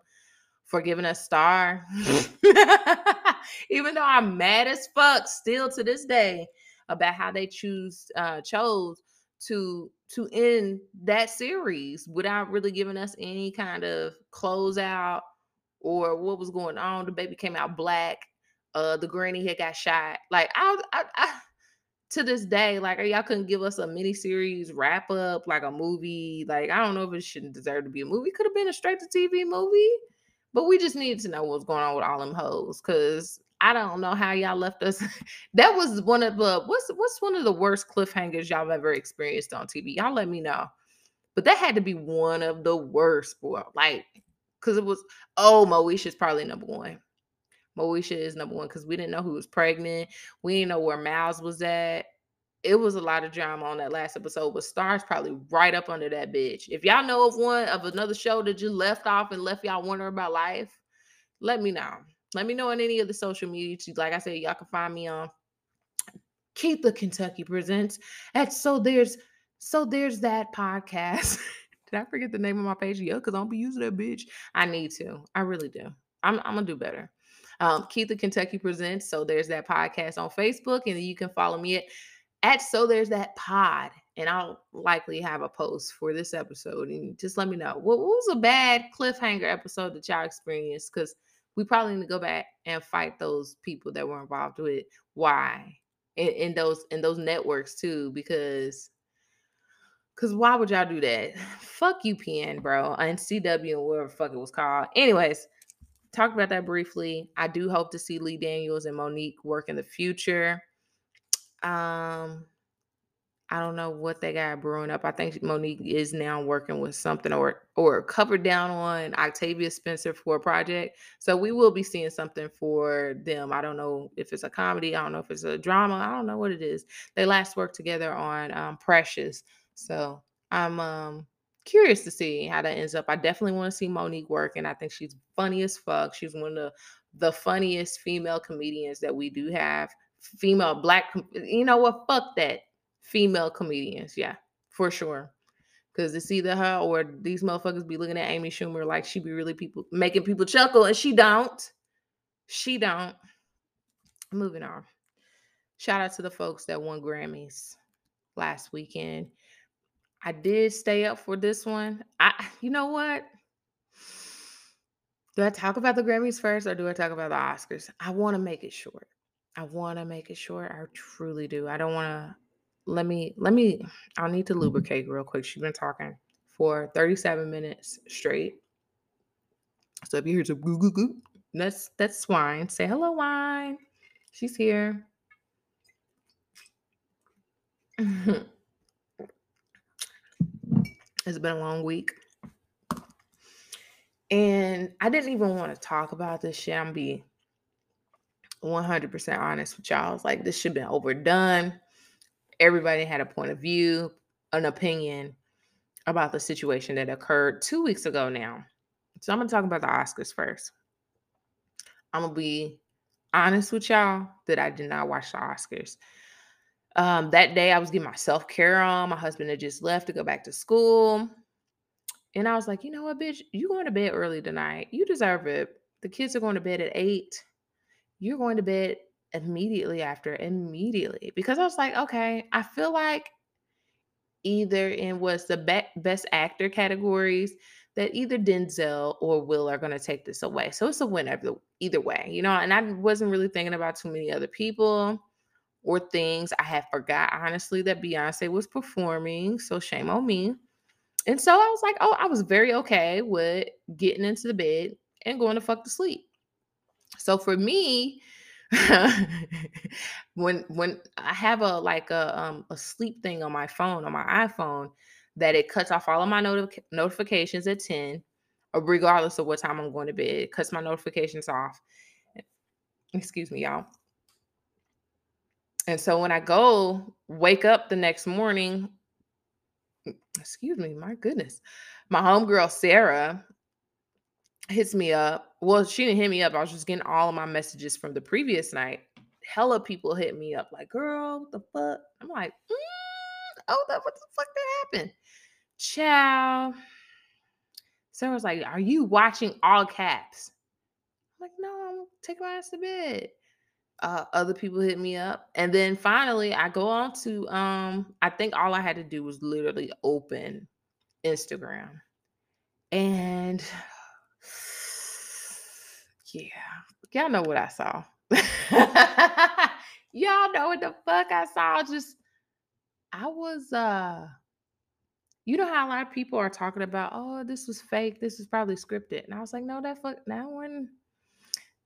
for giving us star. Even though I'm mad as fuck still to this day about how they choose uh chose to to end that series without really giving us any kind of closeout or what was going on. The baby came out black. Uh, the granny had got shot. Like I, I, I to this day, like y'all couldn't give us a mini series wrap up, like a movie. Like I don't know if it shouldn't deserve to be a movie. Could have been a straight to TV movie, but we just needed to know what's going on with all them hoes. Cause I don't know how y'all left us. that was one of the what's what's one of the worst cliffhangers y'all ever experienced on TV. Y'all let me know. But that had to be one of the worst, boy. Like, cause it was oh, Moesha's probably number one. Moesha is number one because we didn't know who was pregnant. We didn't know where Miles was at. It was a lot of drama on that last episode, but Star's probably right up under that bitch. If y'all know of one of another show that you left off and left y'all wondering about life, let me know. Let me know on any of the social media. Like I said, y'all can find me on Keith the Kentucky Presents at So There's So There's That podcast. Did I forget the name of my page? Yeah, because I don't be using that bitch. I need to. I really do. I'm, I'm gonna do better. Um, Keith the Kentucky Presents. So there's that podcast on Facebook, and you can follow me at at So There's That Pod. And I'll likely have a post for this episode. And just let me know what, what was a bad cliffhanger episode that y'all experienced? Because we probably need to go back and fight those people that were involved with why in, in those in those networks too, because because why would y'all do that? Fuck UPN, bro, and CW and whatever fuck it was called. Anyways, talked about that briefly. I do hope to see Lee Daniels and Mo'Nique work in the future. Um, I don't know what they got brewing up. I think Mo'Nique is now working with something or or covered down on Octavia Spencer for a project. So we will be seeing something for them. I don't know if it's a comedy. I don't know if it's a drama. I don't know what it is. They last worked together on um, Precious. So I'm um curious to see how that ends up. I definitely want to see Mo'Nique work, and I think she's funny as fuck. She's one of the, the funniest female comedians that we do have. Female black, you know what? Fuck that. Female comedians, yeah, for sure. Cause it's either her or these motherfuckers be looking at Amy Schumer like she be really people making people chuckle, and she don't. She don't. Moving on. Shout out to the folks that won Grammys last weekend. I did stay up for this one. I you know what? Do I talk about the Grammys first or do I talk about the Oscars? I want to make it short. I want to make it short. I truly do. I don't want to let me let me I'll need to mm-hmm. lubricate real quick. She's been talking for 37 minutes straight. So if you hear some goo goo goo, that's that's wine. Say hello, wine. She's here. It's been a long week. And I didn't even want to talk about this shit. I'm be 100% honest with y'all. It's like this should been overdone. Everybody had a point of view, an opinion about the situation that occurred two weeks ago now. So I'm to talk about the Oscars first. I'm to be honest with y'all that I did not watch the Oscars. Um, that day I was getting my self care on. My husband had just left to go back to school. And I was like, you know what, bitch, you going to bed early tonight. You deserve it. The kids are going to bed at eight. You're going to bed immediately after, immediately. Because I was like, okay, I feel like either in what's the be- best actor categories that either Denzel or Will are going to take this away. So it's a win either, either way, you know. And I wasn't really thinking about too many other people or things. I had forgot honestly that Beyonce was performing, so shame on me. And so I was like, oh, I was very okay with getting into the bed and going to fuck to sleep. So for me, when when I have a like a um a sleep thing on my phone on my iPhone that it cuts off all of my notif- notifications at 10 or regardless of what time I'm going to bed, it cuts my notifications off. Excuse me, y'all. And so when I go wake up the next morning, excuse me, my goodness, my homegirl Sarah hits me up. Well, she didn't hit me up. I was just getting all of my messages from the previous night. Hella people hit me up like, girl, what the fuck? I'm like, mm, oh, that, what the fuck that happened? Ciao. Sarah's like, are you watching all caps? I'm like, no, I'm taking my ass to bed uh, other people hit me up and then finally i go on to um i think all i had to do was literally open instagram and yeah y'all know what i saw y'all know what the fuck i saw just i was uh you know how a lot of people are talking about oh this was fake this was probably scripted and i was like no that fuck that one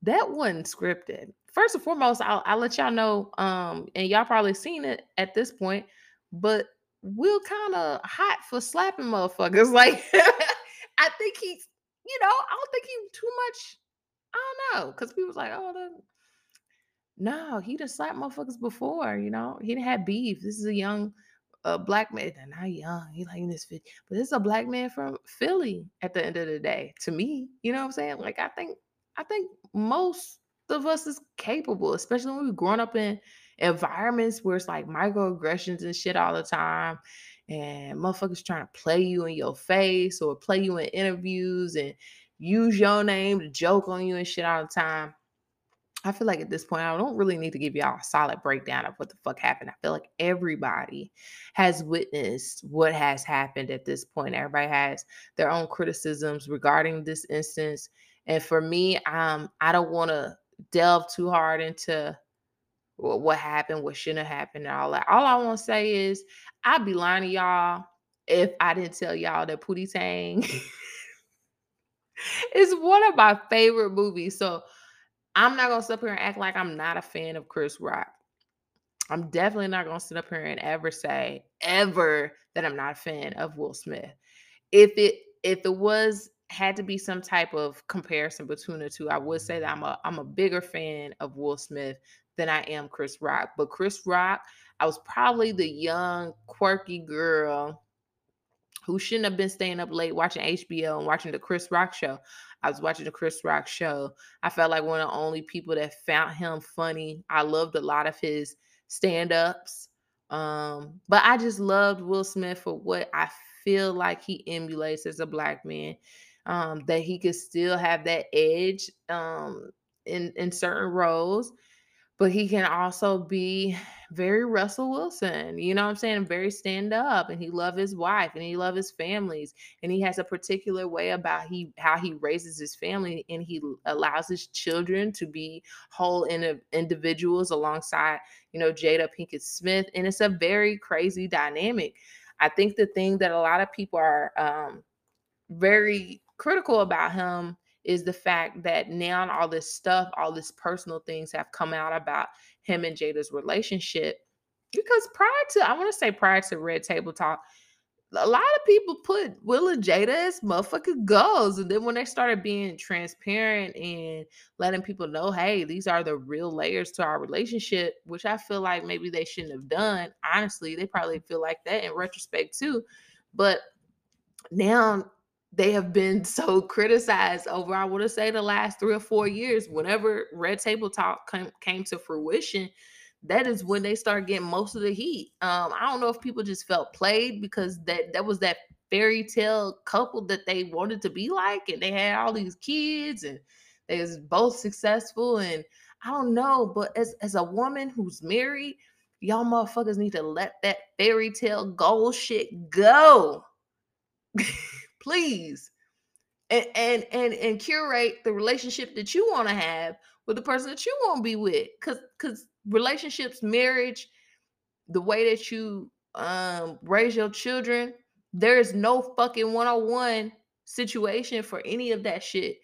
that wasn't scripted. First and foremost, I'll, I'll let y'all know, um, and y'all probably seen it at this point, but Will kind of hot for slapping motherfuckers. Like, I think he's, you know, I don't think he too much. I don't know, because people's like, oh, the, no, he done slapped motherfuckers before. You know, he have beef. This is a young a black man, not young, he like in this fit, but this is a black man from Philly at the end of the day. To me, you know what I'm saying? Like I think I think most of us is capable, especially when we've grown up in environments where it's like microaggressions and shit all the time. And motherfuckers trying to play you in your face or play you in interviews and use your name to joke on you and shit all the time. I feel like at this point, I don't really need to give y'all a solid breakdown of what the fuck happened. I feel like everybody has witnessed what has happened at this point. Everybody has their own criticisms regarding this instance and for me, um, I don't want to delve too hard into what, happened, what shouldn't have happened, and all that. All I want to say is I'd be lying to y'all if I didn't tell y'all that Pootie Tang mm. is one of my favorite movies. So I'm not gonna sit up here and act like I'm not a fan of Chris Rock. I'm definitely not gonna sit up here and ever say ever that I'm not a fan of Will Smith. If it if it was had to be some type of comparison between the two. I would say that I'm a I'm a bigger fan of Will Smith than I am Chris Rock. But Chris Rock, I was probably the young, quirky girl who shouldn't have been staying up late watching HBO and watching the Chris Rock show. I was watching the Chris Rock show. I felt like one of the only people that found him funny. I loved a lot of his stand-ups. Um, but I just loved Will Smith for what I feel like he emulates as a black man um, that he could still have that edge um, in in certain roles, but he can also be very Russell Wilson. You know what I'm saying? Very stand up, and he love his wife, and he love his families, and he has a particular way about he how he raises his family, and he allows his children to be whole in, individuals alongside you know Jada Pinkett Smith, and it's a very crazy dynamic. I think the thing that a lot of people are um, very critical about him is the fact that now all this stuff, all this personal things have come out about him and Jada's relationship. Because prior to, I want to say prior to Red Table Talk, a lot of people put Will and Jada as motherfucking goals. And then when they started being transparent and letting people know, hey, these are the real layers to our relationship, which I feel like maybe they shouldn't have done. Honestly, they probably feel like that in retrospect too. But now they have been so criticized over, I want to say, the last three or four years. Whenever Red Table Talk came, came to fruition, that is when they start getting most of the heat. Um, I don't know if people just felt played because that that was that fairy tale couple that they wanted to be like, and they had all these kids, and they was both successful. And I don't know, but as as a woman who's married, y'all motherfuckers need to let that fairy tale goal shit go. please and and and, and curate the relationship that you want to have with the person that you want to be with because because relationships marriage the way that you um raise your children there is no fucking one-on-one situation for any of that shit.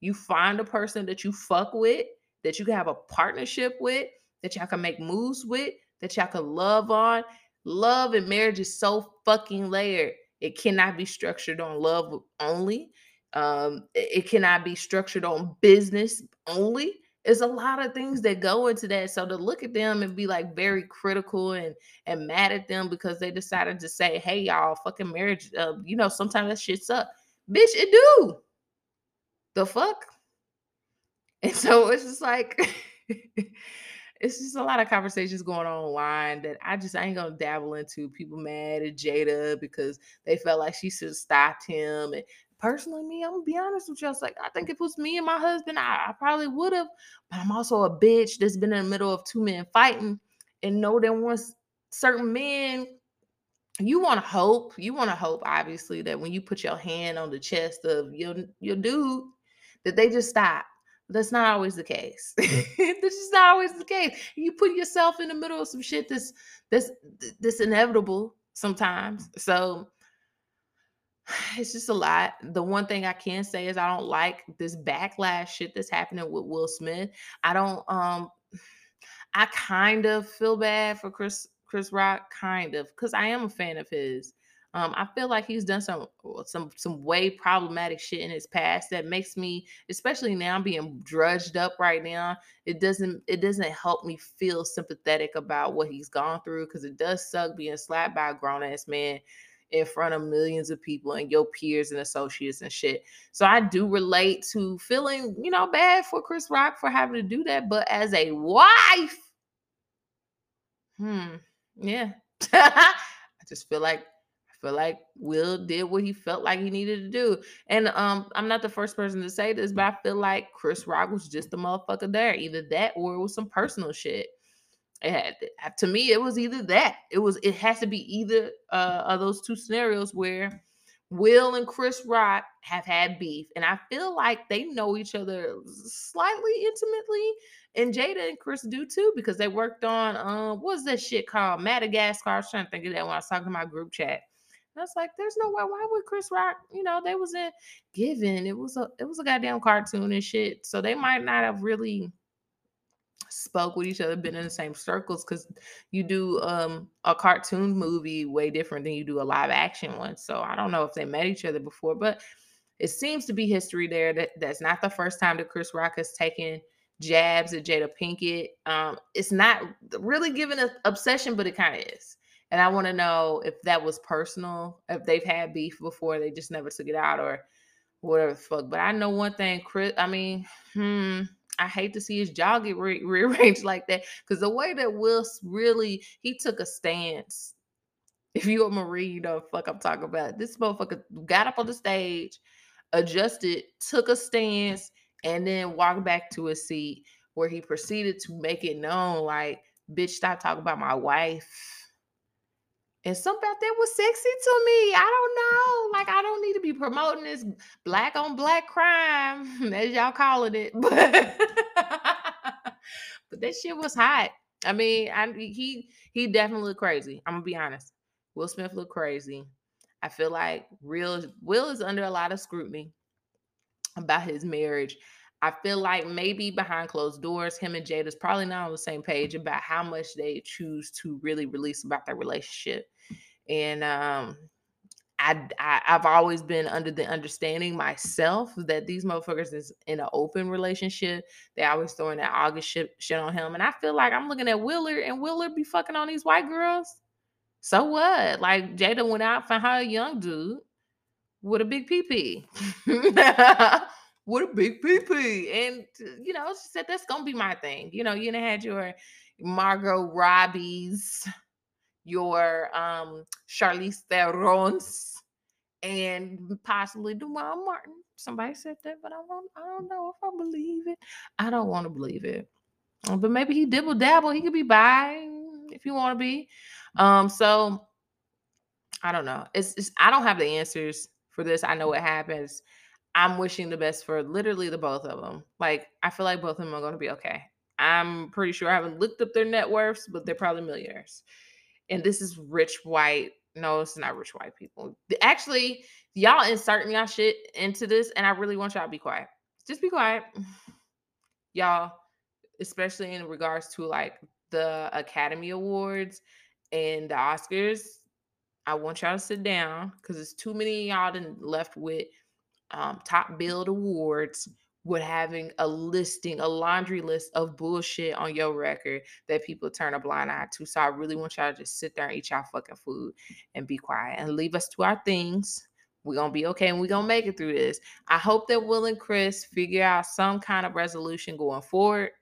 You find a person that you fuck with that you can have a partnership with that y'all can make moves with that y'all can love on. Love and marriage is so fucking layered it cannot be structured on love only. Um, it cannot be structured on business only. There's a lot of things that go into that. So to look at them and be like very critical and and mad at them because they decided to say, "Hey, y'all, fucking marriage," uh, you know, sometimes that shit's up, bitch. It do the fuck. And so it's just like it's just a lot of conversations going on online that I just I ain't gonna dabble into. People mad at Jada because they felt like she should have stopped him, and personally, me, I'm gonna be honest with you. I was like, I think if it was me and my husband, I, I probably would have. But I'm also a bitch that's been in the middle of two men fighting and know that once certain men you want to hope you want to hope obviously that when you put your hand on the chest of your your dude that they just stop that's not always the case. This is not always the case. You put yourself in the middle of some shit that's that's that's inevitable sometimes so it's just a lot. The one thing i can say is i don't like this backlash shit that's happening with will smith. I don't um i kind of feel bad for chris Chris Rock, kind of, because I am a fan of his. Um, I feel like he's done some uh, some some way problematic shit in his past that makes me, especially now being drudged up right now, it doesn't it doesn't help me feel sympathetic about what he's gone through because it does suck being slapped by a grown ass man in front of millions of people and your peers and associates and shit. So I do relate to feeling, you know, bad for Chris Rock for having to do that, but as a wife, hmm yeah. I just feel like feel like Will did what he felt like he needed to do. And um, I'm not the first person to say this, but I feel like Chris Rock was just a motherfucker there. Either that or it was some personal shit. It had to me, it was either that. It was it has to be either uh, of those two scenarios where Will and Chris Rock have had beef, and I feel like they know each other slightly intimately. And Jada and Chris do too, because they worked on um what's that shit called? Madagascar. I was trying to think of that when I was talking to my group chat. And I was like, there's no way. Why would Chris Rock? You know, they was in Given. It was a it was a goddamn cartoon and shit. So they might not have really spoke with each other, been in the same circles because you do um a cartoon movie way different than you do a live action one. So I don't know if they met each other before, but it seems to be history there. That that's not the first time that Chris Rock has taken jabs at Jada Pinkett. Um, it's not really given an obsession, but it kind of is. And I want to know if that was personal, if they've had beef before, they just never took it out, or whatever the fuck. But I know one thing, Chris. I mean, hmm I hate to see his jaw get re- rearranged like that because the way that Will really he took a stance. If you're a Marine, you know what fuck I'm talking about. This motherfucker got up on the stage, adjusted, took a stance, and then walked back to his seat where he proceeded to make it known, like, bitch, stop talking about my wife and something out there was sexy to me. I don't know. Like, I don't need to be promoting this black on black crime, as y'all calling it. But but that shit was hot. I mean, I he he definitely looked crazy. I'm gonna be honest. Will Smith looked crazy. I feel like real Will is under a lot of scrutiny about his marriage. I feel like maybe behind closed doors, him and Jada's probably not on the same page about how much they choose to really release about their relationship. And um, I, I have always been under the understanding myself that these motherfuckers is in an open relationship. They always throwing that August shit, shit on him, and I feel like I'm looking at Willard, and Willard be fucking on these white girls. So what? Like Jada went out for her young dude with a big PP. what a big PP. And you know, she said that's gonna be my thing. You know, you had your Margot Robbie's, your um Charlize Theron's, and possibly Duane Martin. Somebody said that, but I don't I don't know if I believe it. I don't want to believe it. Um, but maybe he dibble dabble. He could be by if you want to be. Um, so I don't know. It's, it's I don't have the answers for this. I know what happens. I'm wishing the best for literally the both of them. Like, I feel like both of them are going to be okay. I'm pretty sure I haven't looked up their net worths, but they're probably millionaires. And this is rich white. No, it's not rich white people. Actually, y'all inserting y'all shit into this, and I really want y'all to be quiet. Just be quiet. Y'all, especially in regards to like the Academy Awards and the Oscars, I want y'all to sit down because it's too many y'all left with um, top billed awards with having a listing, a laundry list of bullshit on your record that people turn a blind eye to. So I really want y'all to just sit there and eat y'all fucking food and be quiet and leave us to our things. We're gonna be okay and we're gonna make it through this. I hope that Will and Chris figure out some kind of resolution going forward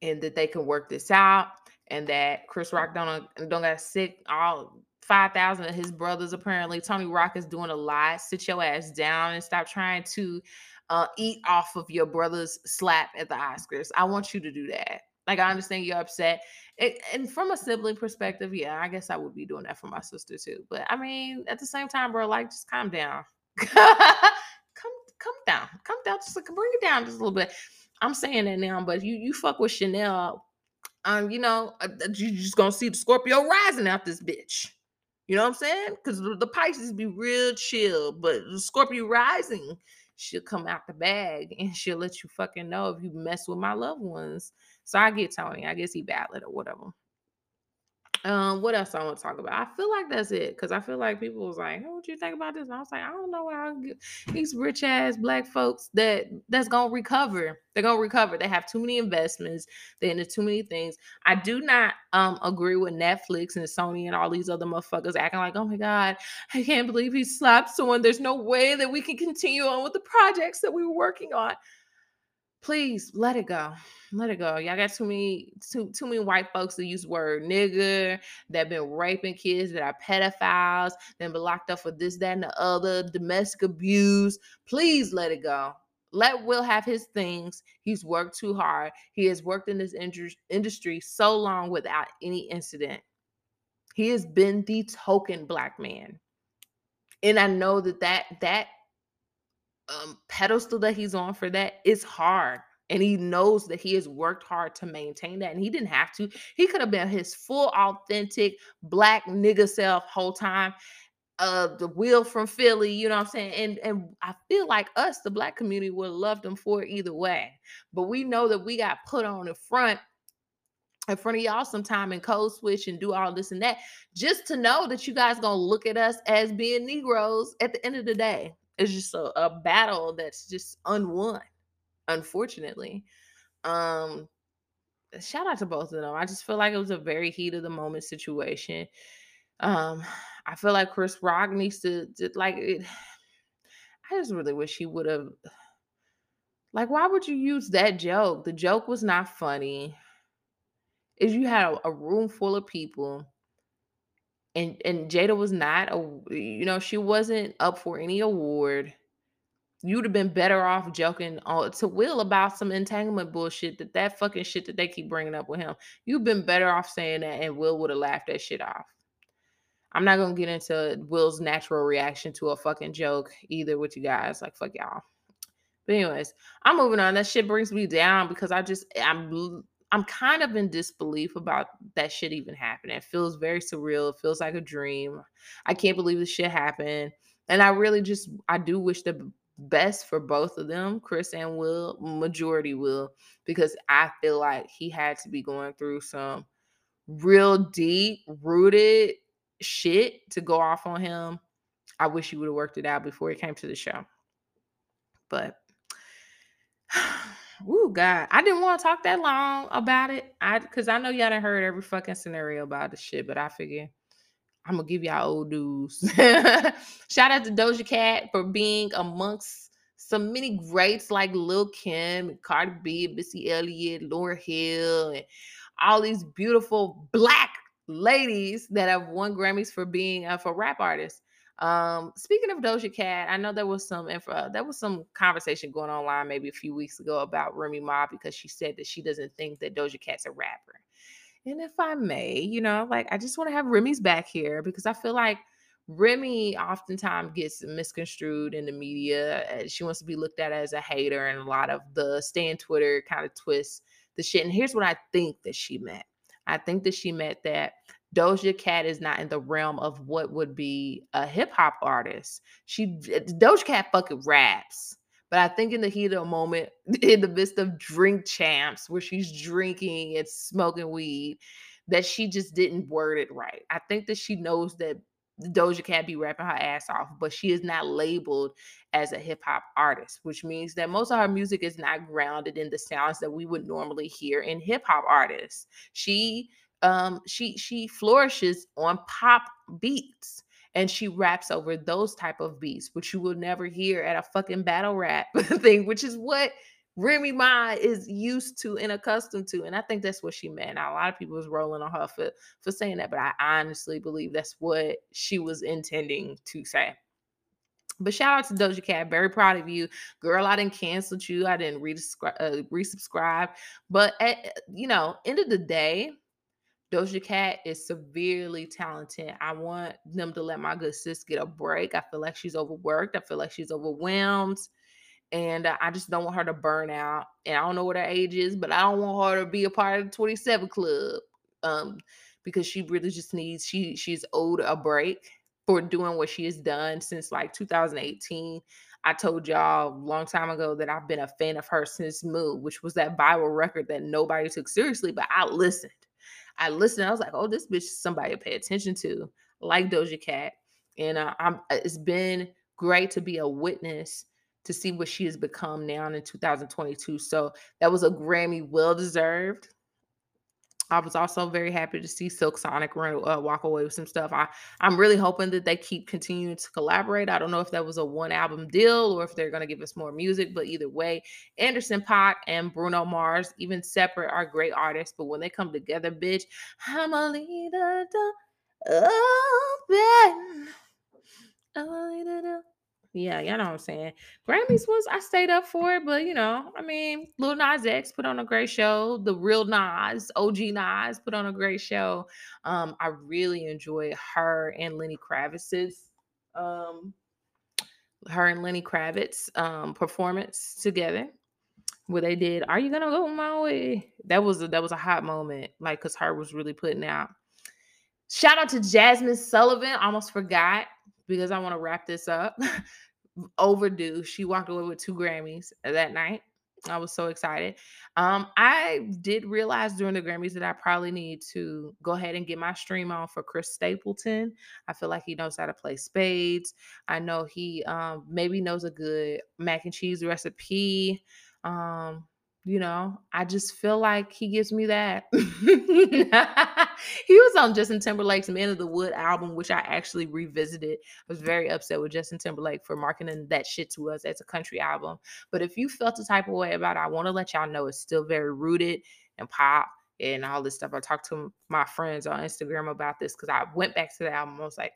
and that they can work this out and that Chris Rock don't don't got sick all 5,000 of his brothers apparently. Tony Rock is doing a lot. Sit your ass down and stop trying to uh, eat off of your brother's slap at the Oscars. I want you to do that. Like I understand you're upset. It, and from a sibling perspective, yeah, I guess I would be doing that for my sister too. But I mean, at the same time, bro, like just calm down. come come down. Come down. Just like, bring it down just a little bit. I'm saying that now, but you you fuck with Chanel, um, you know, uh, you just gonna see the Scorpio rising out this bitch. You know what I'm saying? Because the Pisces be real chill, but the Scorpio rising, she'll come out the bag and she'll let you fucking know if you mess with my loved ones. So I get Tony. I guess he valid or whatever. Um, what else I want to talk about? I feel like that's it because I feel like people was like, "Hey, what you think about this?" And I was like, "I don't know how these rich ass black folks that that's gonna recover. They're gonna recover. They have too many investments. They're into too many things. I do not um agree with Netflix and Sony and all these other motherfuckers acting like, "Oh my god, I can't believe he slapped someone. There's no way that we can continue on with the projects that we were working on." Please let it go let it go. Y'all got too many too too many white folks that use word nigger that been raping kids that are pedophiles, then been locked up for this, that, and the other, domestic abuse. Please let it go. Let Will have his things. He's worked too hard. He has worked in this industry so long without any incident. He has been the token black man. And I know that that that um, pedestal that he's on for that is hard and he knows that he has worked hard to maintain that and he didn't have to. He could have been his full authentic black nigga self whole time uh the Will from philly you know what i'm saying? And and i feel like us the black community would have loved him for either way but we know that we got put on the front in front of y'all sometime and code switch and do all this and that just to know that you guys gonna look at us as being negroes at the end of the day it's just a, a battle that's just unwon unfortunately. Um, shout out to both of them. I just feel like it was a very heat of the moment situation. Um, I feel like Chris Rock needs to, to like it. I just really wish he would have. Like, why would you use that joke? The joke was not funny. Is you had a, a room full of people, and and Jada was not a, you know, she wasn't up for any award you'd have been better off joking on, to Will about some entanglement bullshit that that fucking shit that they keep bringing up with him. You've been better off saying that, and Will would have laughed that shit off. I'm not gonna get into Will's natural reaction to a fucking joke either with you guys. Like fuck y'all. But anyways, I'm moving on. That shit brings me down because I just I'm I'm kind of in disbelief about that shit even happening. It feels very surreal. It feels like a dream. I can't believe this shit happened. And I really just I do wish the best for both of them, Chris and Will, majority Will, because I feel like he had to be going through some real deep rooted shit to go off on him. I wish he would have worked it out before he came to the show. But oh God, I didn't want to talk that long about it. I because I know y'all done heard every fucking scenario about the shit, but I figure I'm gonna give y'all old news. Shout out to Doja Cat for being amongst some many greats like Lil Kim, Cardi B, Missy Elliott, Lauryn Hill, and all these beautiful black ladies that have won Grammys for being uh, for rap artists. Um, speaking of Doja Cat, I know there was some info, uh, there was some conversation going online maybe a few weeks ago about Remy Ma because she said that she doesn't think that Doja Cat's a rapper. And if I may, you know, like I just want to have Remy's back here because I feel like Remy oftentimes gets misconstrued in the media. She wants to be looked at as a hater, and a lot of the stay in Twitter kind of twists the shit. And here's what I think that she meant I think that she meant that Doja Cat is not in the realm of what would be a hip hop artist. She Doja Cat fucking raps. But I think in the heat of the moment, in the midst of drink champs, where she's drinking and smoking weed, that she just didn't word it right. I think that she knows that Doja Cat be rapping her ass off, but she is not labeled as a hip hop artist, which means that most of her music is not grounded in the sounds that we would normally hear in hip hop artists. She um she she flourishes on pop beats and she raps over those type of beats which you will never hear at a fucking battle rap thing which is what Remy Ma is used to and accustomed to. And I think that's what she meant. Now, a lot of people was rolling on her for, for saying that, but I honestly believe that's what she was intending to say. But shout out to Doja Cat. Very proud of you. Girl, I didn't cancel you. I didn't resubscribe. Uh, resubscribe. But at, you know, end of the day, Doja Cat is severely talented. I want them to let my good sis get a break. I feel like she's overworked. I feel like she's overwhelmed. And I just don't want her to burn out. And I don't know what her age is, but I don't want her to be a part of the 27 club. Um, because she really just needs she she's owed a break for doing what she has done since like 2018. I told y'all a long time ago that I've been a fan of her since Move, which was that viral record that nobody took seriously, but I listened. I listened. I was like, oh, this bitch is somebody to pay attention to, like Doja Cat. And uh, uh, it's been great to be a witness to see what she has become now in 2022. So that was a Grammy well deserved. I was also very happy to see Silk Sonic run, uh, walk away with some stuff. I I'm really hoping that they keep continuing to collaborate. I don't know if that was a one album deal or if they're gonna give us more music, but either way, Anderson .Paak and Bruno Mars, even separate, are great artists. But when they come together, bitch, I'ma leave the door open. Yeah, y'all know what I'm saying. Grammys was I stayed up for it, but you know, I mean, Lil Nas X put on a great show. The real Nas, OG Nas, put on a great show. Um, I really enjoyed her and Lenny Kravitz's um her and Lenny Kravitz um performance together where they did Are You Gonna Go My Way? That was a that was a hot moment, like because her was really putting out. Shout out to Jazmine Sullivan. Almost forgot because I want to wrap this up. Overdue. She walked away with two Grammys that night. I was so excited. Um, I did realize during the Grammys that I probably need to go ahead and get my stream on for Chris Stapleton. I feel like he knows how to play spades. I know he um, maybe knows a good mac and cheese recipe. Um, you know, I just feel like he gives me that. he was on Justin Timberlake's Man of the Wood album, which I actually revisited. I was very upset with Justin Timberlake for marketing that shit to us as a country album. But if you felt the type of way about it, I want to let y'all know it's still very rooted and pop and all this stuff. I talked to my friends on Instagram about this because I went back to the album. I was like,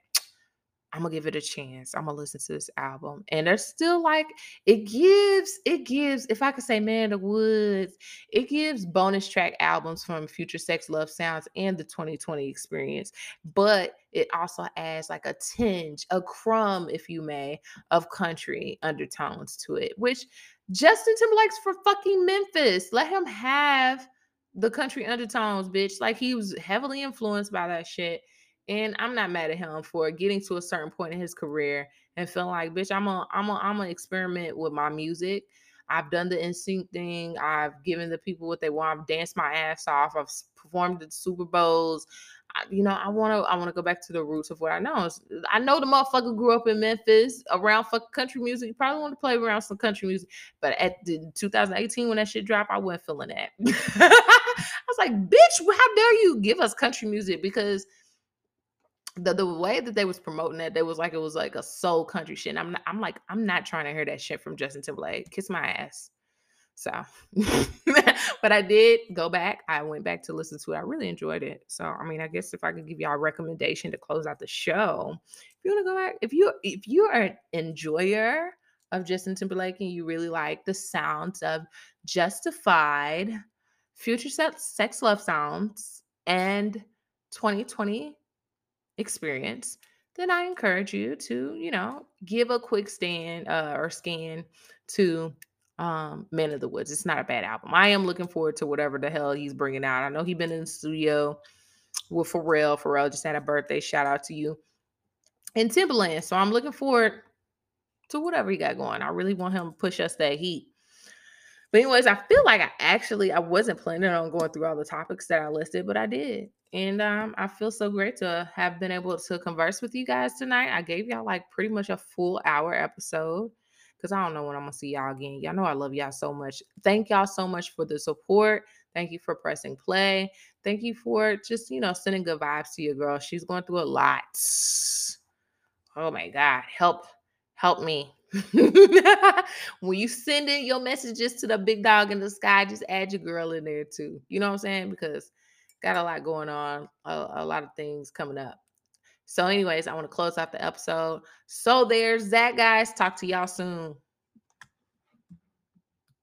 I'm gonna give it a chance. I'm gonna listen to this album. And there's still like it gives, it gives, if I could say Man of the Woods, it gives bonus track albums from Future Sex Love Sounds and the 2020 experience. But it also adds like a tinge, a crumb, if you may, of country undertones to it, which Justin Timberlake's for fucking Memphis. Let him have the country undertones, bitch. Like he was heavily influenced by that shit and I'm not mad at him for getting to a certain point in his career and feeling like, bitch, I'm a, I'm a, I'm gonna experiment with my music. I've done the NSYNC thing. I've given the people what they want. I've danced my ass off. I've performed at Super Bowls. I, you know, I want to. I want to go back to the roots of what I know. I know the motherfucker grew up in Memphis around fucking country music. You probably want to play around some country music, but at the 2018 when that shit dropped, I wasn't feeling that. I was like, bitch, how dare you give us country music because the the way that they was promoting that, they was like it was like a soul country shit. And I'm not, I'm like, I'm not trying to hear that shit from Justin Timberlake. Kiss my ass. So, but I did go back. I went back to listen to it. I really enjoyed it. So, I mean, I guess if I could give y'all a recommendation to close out the show, if you want to go back, if you if you are an enjoyer of Justin Timberlake and you really like the sounds of Justified, Future Sex, Sex Love Sounds, and 2020 experience, then I encourage you to, you know, give a quick stand uh, or scan to um Man of the Woods. It's not a bad album. I am looking forward to whatever the hell he's bringing out. I know he's been in the studio with Pharrell. Pharrell just had a birthday. Shout out to you. And Timbaland. So I'm looking forward to whatever he got going. I really want him to push us that heat. But anyways, I feel like I actually I wasn't planning on going through all the topics that I listed, but I did. And um, I feel so great to have been able to converse with you guys tonight. I gave y'all like pretty much a full hour episode because I don't know when I'm gonna see y'all again. Y'all know I love y'all so much. Thank y'all so much for the support. Thank you for pressing play. Thank you for just, you know, sending good vibes to your girl. She's going through a lot. Oh my God. Help, help me. when you send in your messages to the big dog in the sky, just add your girl in there too. You know what I'm saying? Because got a lot going on, a, a lot of things coming up. So, anyways, I want to close out the episode. So there's that, guys. Talk to y'all soon.